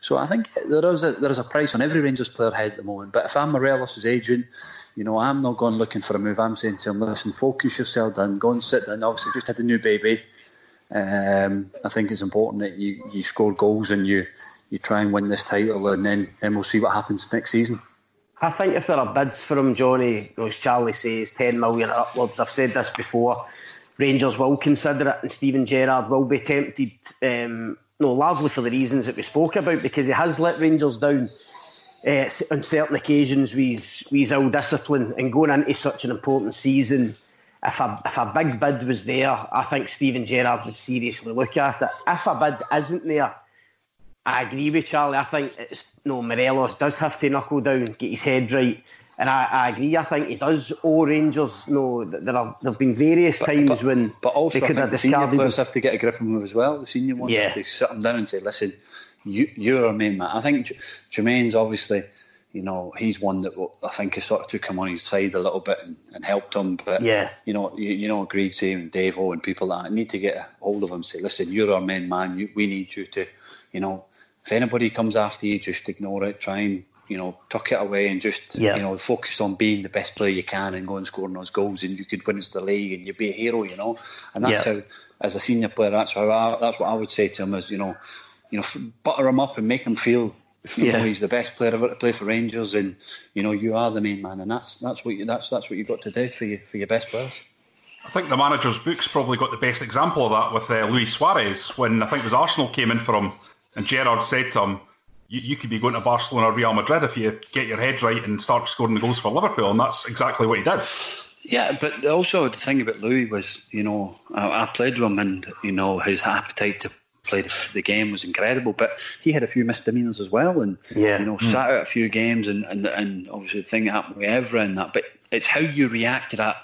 So I think there is a there is a price on every Rangers player head at the moment. But if I'm Morelos' agent, you know, I'm not going looking for a move. I'm saying to him, listen, focus yourself down, go and sit down. Obviously, just had a new baby. Um, I think it's important that you, you score goals and you, you try and win this title, and then, then we'll see what happens next season. I think if there are bids for him, Jonny, as Charlie says, 10 million upwards, I've said this before, Rangers will consider it and Steven Gerrard will be tempted, um, no, largely for the reasons that we spoke about, because he has let Rangers down uh, on certain occasions with his, with his ill discipline and going into such an important season. If a, if a big bid was there, I think Steven Gerrard would seriously look at it. If a bid isn't there, I agree with Charlie. I think it's no Morelos does have to knuckle down, get his head right. And I, I agree. I think he does owe Rangers. No, there are there have been various but, times but, when but also they could have the senior players have to get a grip from him as well. The senior ones yeah. have to sit him down and say, "Listen, you you're our main man." I think Jermaine's obviously, you know, he's one that I think has sort of took him on his side a little bit and, and helped him. But yeah, you know, you, you know, Greg and Davo and people that need to get a hold of him. Say, "Listen, you're our main man. You, we need you to, you know." If anybody comes after you, just ignore it. Try and you know tuck it away and just yeah. you know focus on being the best player you can and go and scoring those goals and you could win us the league and you'd be a hero, you know. And that's yeah. how, as a senior player, that's how I, that's what I would say to him is you know, you know, butter him up and make him feel. You yeah. he's the best player ever to play for Rangers, and you know you are the main man, and that's that's what you, that's that's what you've got to do for you for your best players. I think the manager's book's probably got the best example of that with uh, Luis Suarez when I think it was Arsenal came in for him and Gerrard said to him, you, you, could be going to Barcelona or Real Madrid if you get your head right and start scoring the goals for Liverpool. And that's exactly what he did. Yeah, but also the thing about Louis was, you know, I, I played with him and, you know, his appetite to play the, the, game was incredible. But he had a few misdemeanors as well and, yeah. you know, mm. sat out a few games and, and, and obviously the thing that happened with Evra and that. But it's how you react to that,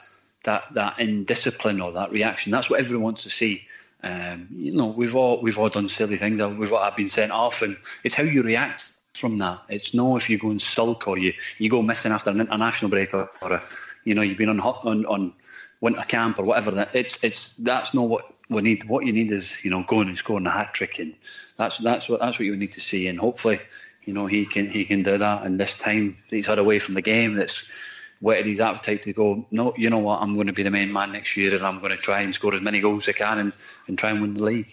that, that indiscipline or that reaction. That's what everyone wants to see. Um, you know, we've all we've all done silly things. We've all I've been sent off, and it's how you react from that. It's no if you go and sulk or you, you go missing after an international break or, a, you know you've been on, on on winter camp or whatever. It's it's that's not what we need. What you need is you know going and scoring a hat trick, and that's that's what that's what you need to see. And hopefully, you know he can he can do that. And this time he's had away from the game, that's whetted his appetite to go, no, you know what, I'm going to be the main man next year and I'm going to try and score as many goals as I can and, and try and win the league.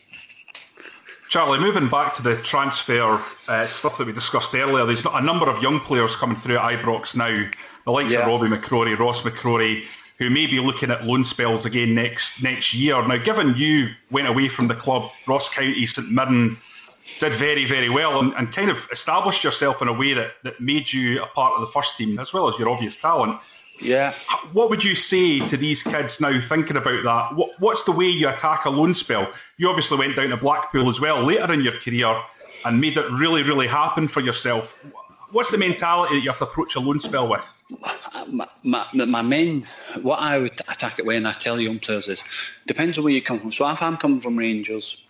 Charlie, moving back to the transfer uh, stuff that we discussed earlier, there's a number of young players coming through at Ibrox now. The likes yeah. of Robbie McCrorie, Ross McCrorie, who may be looking at loan spells again next next year. Now, given you went away from the club, Ross County, St Mirren did very, very well and, and, kind of established yourself in a way that, that made you a part of the first team as well as your obvious talent. Yeah. What would you say to these kids now thinking about that? What, what's the way you attack a loan spell? You obviously went down to Blackpool as well later in your career and made it really, really happen for yourself. What's the mentality that you have to approach a loan spell with? My, my, my main, what I would attack it when I tell young players is, depends on where you come from. So if I'm coming from Rangers,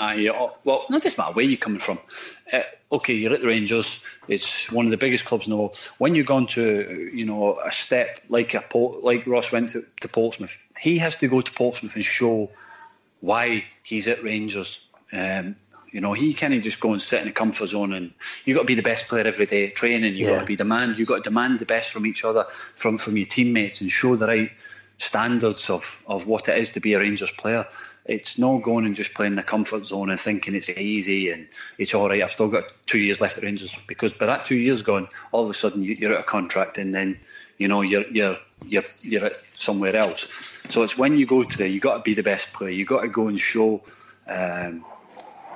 I, uh, well, not just matter where you're coming from. Uh, okay, you're at the Rangers. It's one of the biggest clubs in the world. When you've gone to, you know, a step like a like Ross went to, to Portsmouth, he has to go to Portsmouth and show why he's at Rangers. Um, you know, he can't just go and sit in a comfort zone and you got to be the best player every day. Training, you yeah. got to be demand. you've got to demand the best from each other, from from your teammates, and show the right standards of of what it is to be a Rangers player. It's not going and just playing the comfort zone and thinking it's easy and it's all right. I've still got two years left at Rangers because by that two years gone, all of a sudden you're out of contract and then you know you're you're you're you're at somewhere else. So it's when you go to there, you got to be the best player. You got to go and show. Um,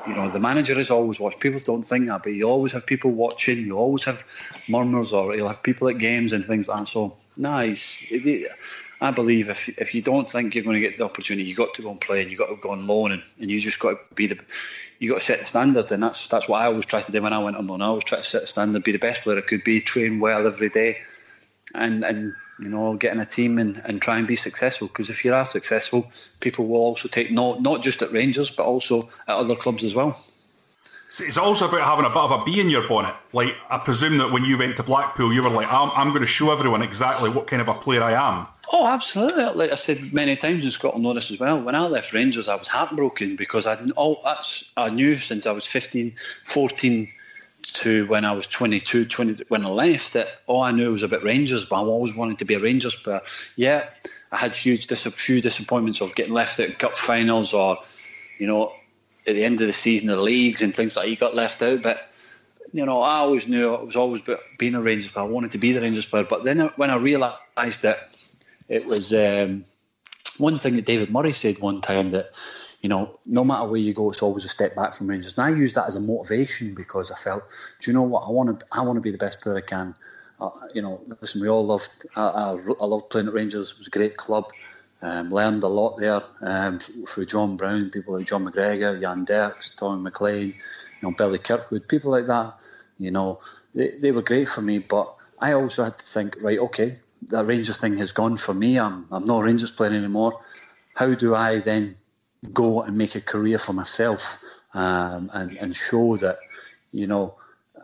you know, the manager is always watched. People don't think that, but you always have people watching. You always have murmurs, or you'll have people at games and things like that. So, nice. I believe if if you don't think you're going to get the opportunity, you got to go and play, and you got to go on loan, and, and you just got to be the you got to set the standard, and that's that's what I always try to do when I went on loan. I always try to set the standard, be the best player I could be, train well every day, and and you know get in a team and, and try and be successful. Because if you are successful, people will also take note, not just at Rangers but also at other clubs as well. It's also about having a bit of a bee in your bonnet. Like I presume that when you went to Blackpool, you were like, I'm, I'm going to show everyone exactly what kind of a player I am. Oh, absolutely. Like I said many times in Scotland Notice as well, when I left Rangers, I was heartbroken because I all oh, that's I knew since I was 15, 14 to when I was 22, 20, when I left that all I knew was about Rangers, but I always wanted to be a Rangers player. Yeah, I had huge dis- few disappointments of getting left out in cup finals or, you know, at the end of the season, the leagues and things like that, you got left out. But you know, I always knew it was always being a Rangers player. I wanted to be the Rangers player. But then when I realised that it was um, one thing that David Murray said one time that you know, no matter where you go, it's always a step back from Rangers. And I use that as a motivation because I felt, do you know what? I want to, I want to be the best player I can. Uh, you know, listen, we all loved, I, I, I loved playing at Rangers. It was a great club. Um, learned a lot there um, through John Brown, people like John McGregor, Jan Derksen, Tommy McLean, you know, Billy Kirkwood, people like that. You know, they, they were great for me, but I also had to think, right, okay, that Rangers thing has gone for me. I'm I'm not a Rangers player anymore. How do I then go and make a career for myself um, and and show that you know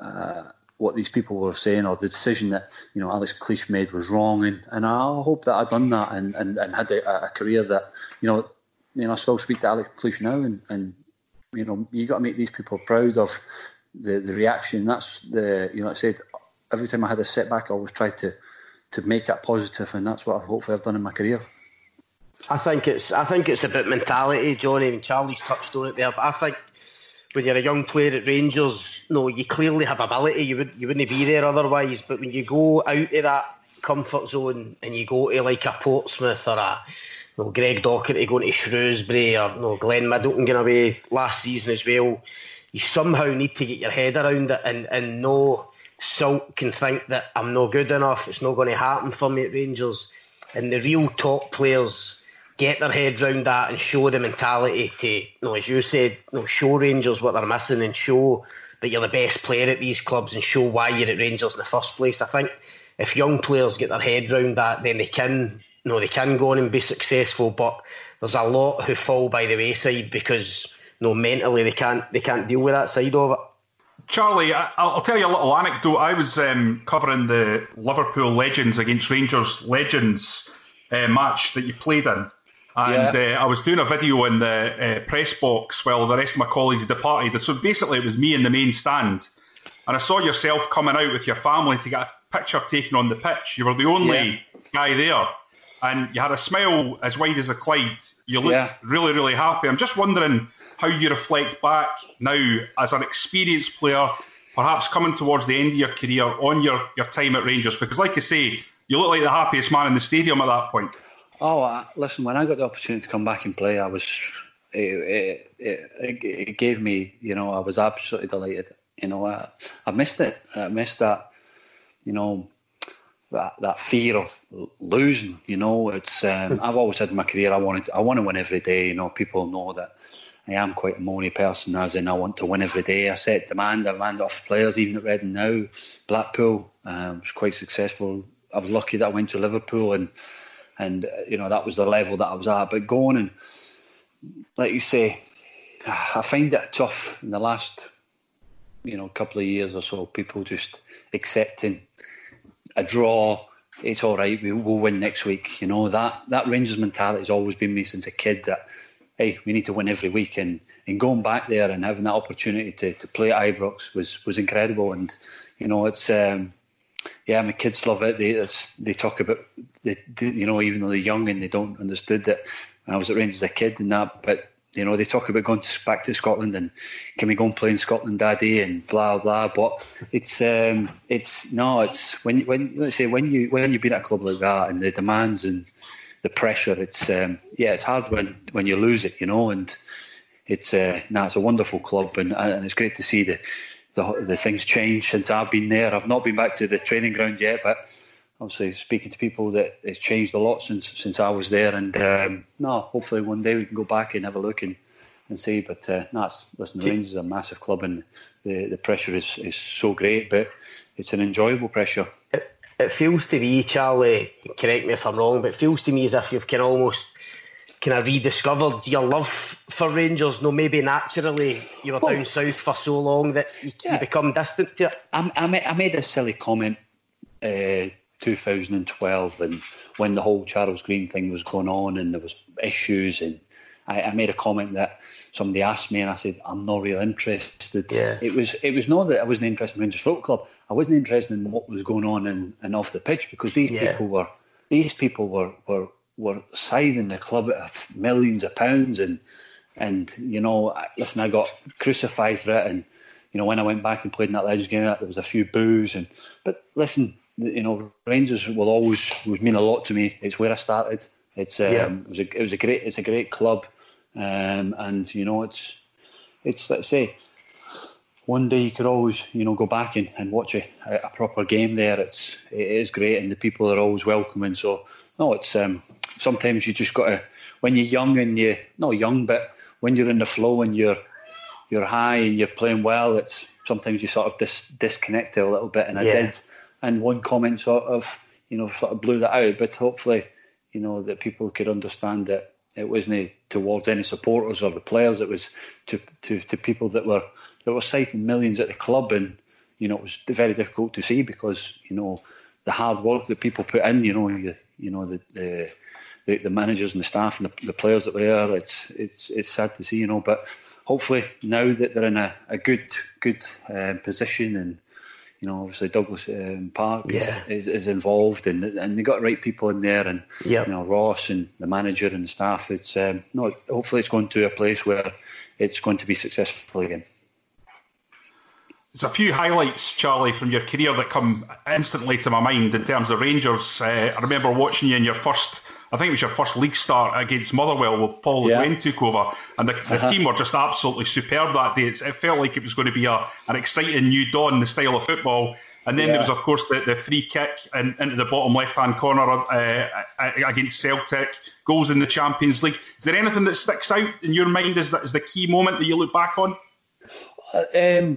uh, what these people were saying or the decision that you know Alex McLeish made was wrong and, and I hope that I'd done that and, and, and had a, a career that you know you know I still speak to Alex McLeish now and, and you know you got to make these people proud of the the reaction that's the you know I said every time I had a setback I always tried to to make it positive, and that's what I hopefully I've done in my career. I think it's I think it's about mentality, Jonny. and Charlie's touched on it there, but I think when you're a young player at Rangers, no, you clearly have ability. You would you wouldn't be there otherwise. But when you go out of that comfort zone and you go to like a Portsmouth or a know, Greg Docherty going to Shrewsbury or you know, Glenn Middleton going away last season as well, you somehow need to get your head around it and, and know Salt can think that I'm not good enough, it's not going to happen for me at Rangers. And the real top players get their head round that and show the mentality to, you know, as you said, you know, show Rangers what they're missing and show that you're the best player at these clubs and show why you're at Rangers in the first place. I think if young players get their head round that, then they can, you know, they can go on and be successful. But there's a lot who fall by the wayside because, you know, mentally they can't they can't deal with that side of it. Charlie, I, will tell you a little anecdote. I was um, covering the Liverpool Legends against Rangers Legends uh, match that you played in. And yeah. uh, I was doing a video in the uh, press box while the rest of my colleagues departed. So basically, it was me in the main stand. And I saw yourself coming out with your family to get a picture taken on the pitch. You were the only yeah. guy there. And you had a smile as wide as a Clyde. You looked yeah. really, really happy. I'm just wondering how you reflect back now as an experienced player, perhaps coming towards the end of your career on your, your time at Rangers, because like I say, you look like the happiest man in the stadium at that point. Oh, uh, listen, when I got the opportunity to come back and play, I was it, it, it, it, gave me, you know, I was absolutely delighted. You know, I, I missed it. I missed that, you know, that that fear of losing. You know, it's um, I've always said in my career I wanted I want to win every day. You know, people know that I am quite a moany person, as in I want to win every day. I set demand, I demand off players, even at Reading now. Blackpool um, was quite successful. I was lucky that I went to Liverpool and and you know that was the level that I was at. But going and like you say, I find it tough in the last, you know, couple of years or so. People just accepting a draw. It's all right. We, will win next week. You know that that Rangers mentality has always been me since a kid. That hey, we need to win every week, and, and going back there and having that opportunity to, to play at Ibrox was was incredible. And you know, it's um, yeah, my kids love it. They they talk about they, you know even though they're young and they don't understood that I was at Rangers as a kid and that, but you know they talk about going to, back to Scotland and can we go and play in Scotland, Daddy, and blah blah. But it's um, it's no, it's when when let's say when you when you've been at a club like that and the demands and the pressure, it's um, yeah, it's hard when when you lose it, you know, and it's uh, it's a wonderful club and and it's great to see the the, the things change since I've been there. I've not been back to the training ground yet, but obviously speaking to people that it's changed a lot since since I was there. And um, no, hopefully one day we can go back and have a look and, and see. But uh, no, listen, the Rangers is a massive club and the the pressure is, is so great, but it's an enjoyable pressure. It, it feels to me, Charlie. Correct me if I'm wrong, but it feels to me as if you've kind of almost kind of rediscovered your love for Rangers. No, maybe naturally you were well, down south for so long that you, yeah. you become distant to it. I, I, made, I made a silly comment uh, 2012 and when the whole Charles Green thing was going on and there was issues and I, I, made a comment that somebody asked me and I said I'm not really interested. Yeah. It was it was not that I wasn't interested in Rangers Football Club. I wasn't interested in what was going on and, and off the pitch because these yeah. people were these people were were were siding the club at millions of pounds and and you know listen I got crucified for it and you know when I went back and played in that Legends game there was a few boos and but listen you know, Rangers will always would mean a lot to me. It's where I started. It's um, yeah. it was a it was a great it's a great club, um, and you know it's it's let's say one day you could always you know go back and, and watch a, a proper game there. It's it is great, and the people are always welcoming. So no, it's um, sometimes you just got to when you're young and you not young, but when you're in the flow and you're you're high and you're playing well, it's sometimes you sort of dis, disconnect a little bit, and I did and one comment sort of you know sort of blew that out. But hopefully, you know that people could understand that it wasn't towards any supporters or the players. It was to to, to people that were that were citing millions at the club, and you know it was very difficult to see because you know the hard work that people put in. You know you, you know the, the the, the, managers and the staff and the, the, players that were there. It's it's it's sad to see, you know. But hopefully now that they're in a, a good good uh, position and you know, obviously Douglas um, Park yeah. is, is, involved, and and they got the right people in there, and yep. you know Ross and the manager and the staff. It's um, no, hopefully it's going to a place where it's going to be successful again. There's a few highlights, Charlie, from your career that come instantly to my mind in terms of Rangers. Uh, I remember watching you in your first I think it was your first league start against Motherwell with Paul Le Guen took over, and the, the uh-huh. team were just absolutely superb that day. It, it felt like it was going to be a, an exciting new dawn, in the style of football. And then yeah. there was, of course, the, the free kick in, into the bottom left hand corner uh, against Celtic, goals in the Champions League. Is there anything that sticks out in your mind as, that, as the key moment that you look back on? Uh, um,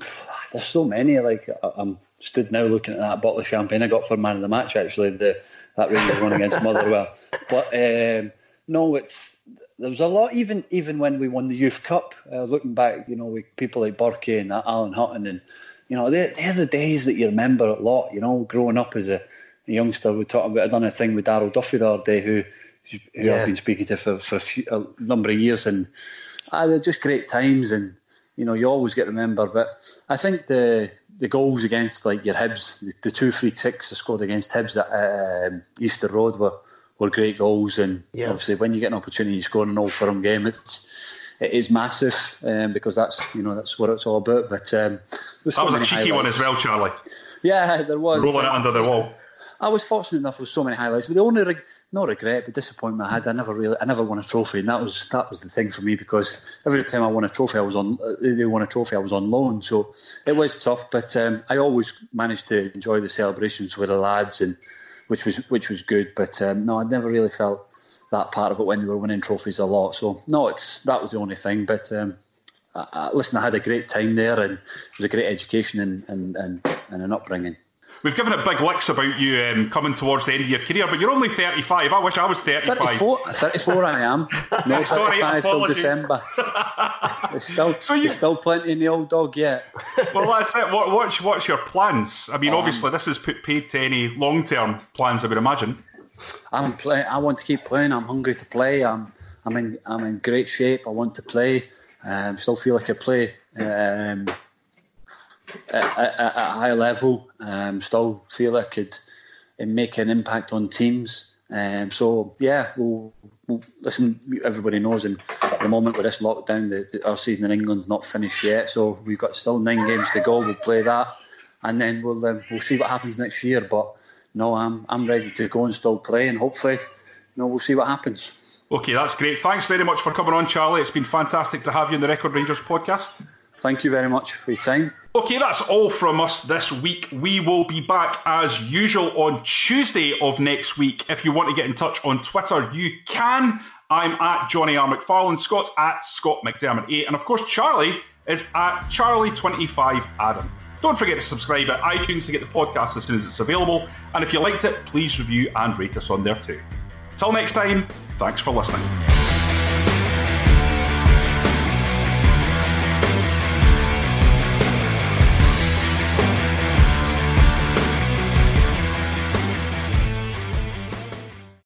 there's so many. Like I'm stood now looking at that bottle of champagne I got for man of the match. Actually, the that Rangers run against Motherwell. But um, no, it's there was a lot even even when we won the Youth Cup. I was looking back, you know, with people like Burkie and Alan Hutton, and you know, they're, they're the days that you remember a lot. You know, growing up as a, a youngster, we talked about. I done a thing with Daryl Duffy the other day, who who yeah. I've been speaking to for, for a, few, a number of years, and ah, they're just great times, and you know, you always get remembered. But I think the the goals against like your Hibs, the, the two free kicks I scored against Hibs at um, Easter Road were were great goals. And Yeah. obviously, when you get an opportunity to score in an Old Firm game, it's it is massive um, because that's you know that's what it's all about. But um, That so was a many cheeky one as well, Charlie. Yeah, there was. Rolling it under the wall. I was fortunate enough with so many highlights, but the only reg- not regret but disappointment I had, I never really, I never won a trophy, and that was that was the thing for me because every time I won a trophy, I was on, uh, they won a trophy, I was on loan, so it was tough. But um, I always managed to enjoy the celebrations with the lads, and which was which was good. But um, no, I never really felt that part of it when we were winning trophies a lot. So no, it's that was the only thing. But um, I, I, listen, I had a great time there, and it was a great education and and, and, and an upbringing. We've given it big licks about you um, coming towards the end of your career, but you're only 35. I wish I was 35. 34, 34 I am. No, Sorry, 35 till. December. There's still, So you- there's still plenty in the old dog yet. Well, that's it. What, what's, what's your plans? I mean, Um, obviously, this is put paid to any long term plans, I would imagine. I'm play, I want to keep playing. I'm hungry to play. I'm I'm in I'm in great shape. I want to play. Um, still feel like I play um, at, at, at a high level. Um, still feel I could make an impact on teams. Um, so yeah, we'll, we'll listen. Everybody knows, in the moment with this lockdown, the, the, our season in England's not finished yet. So we've got still nine games to go. We'll play that, and then we'll um, we'll see what happens next year. But no, I'm I'm ready to go and still play, and hopefully, you know, we'll see what happens. Okay, that's great. Thanks very much for coming on, Charlie. It's been fantastic to have you on the Record Rangers podcast. Thank you very much for your time. Okay, that's all from us this week. We will be back as usual on Tuesday of next week. If you want to get in touch on Twitter, you can. I'm at Jonny R. McFarlane, Scott's at Scott McDermott 8, and of course, Charlie is at Charlie25 Adam. Don't forget to subscribe at iTunes to get the podcast as soon as it's available, and if you liked it, please review and rate us on there too. Till next time, thanks for listening.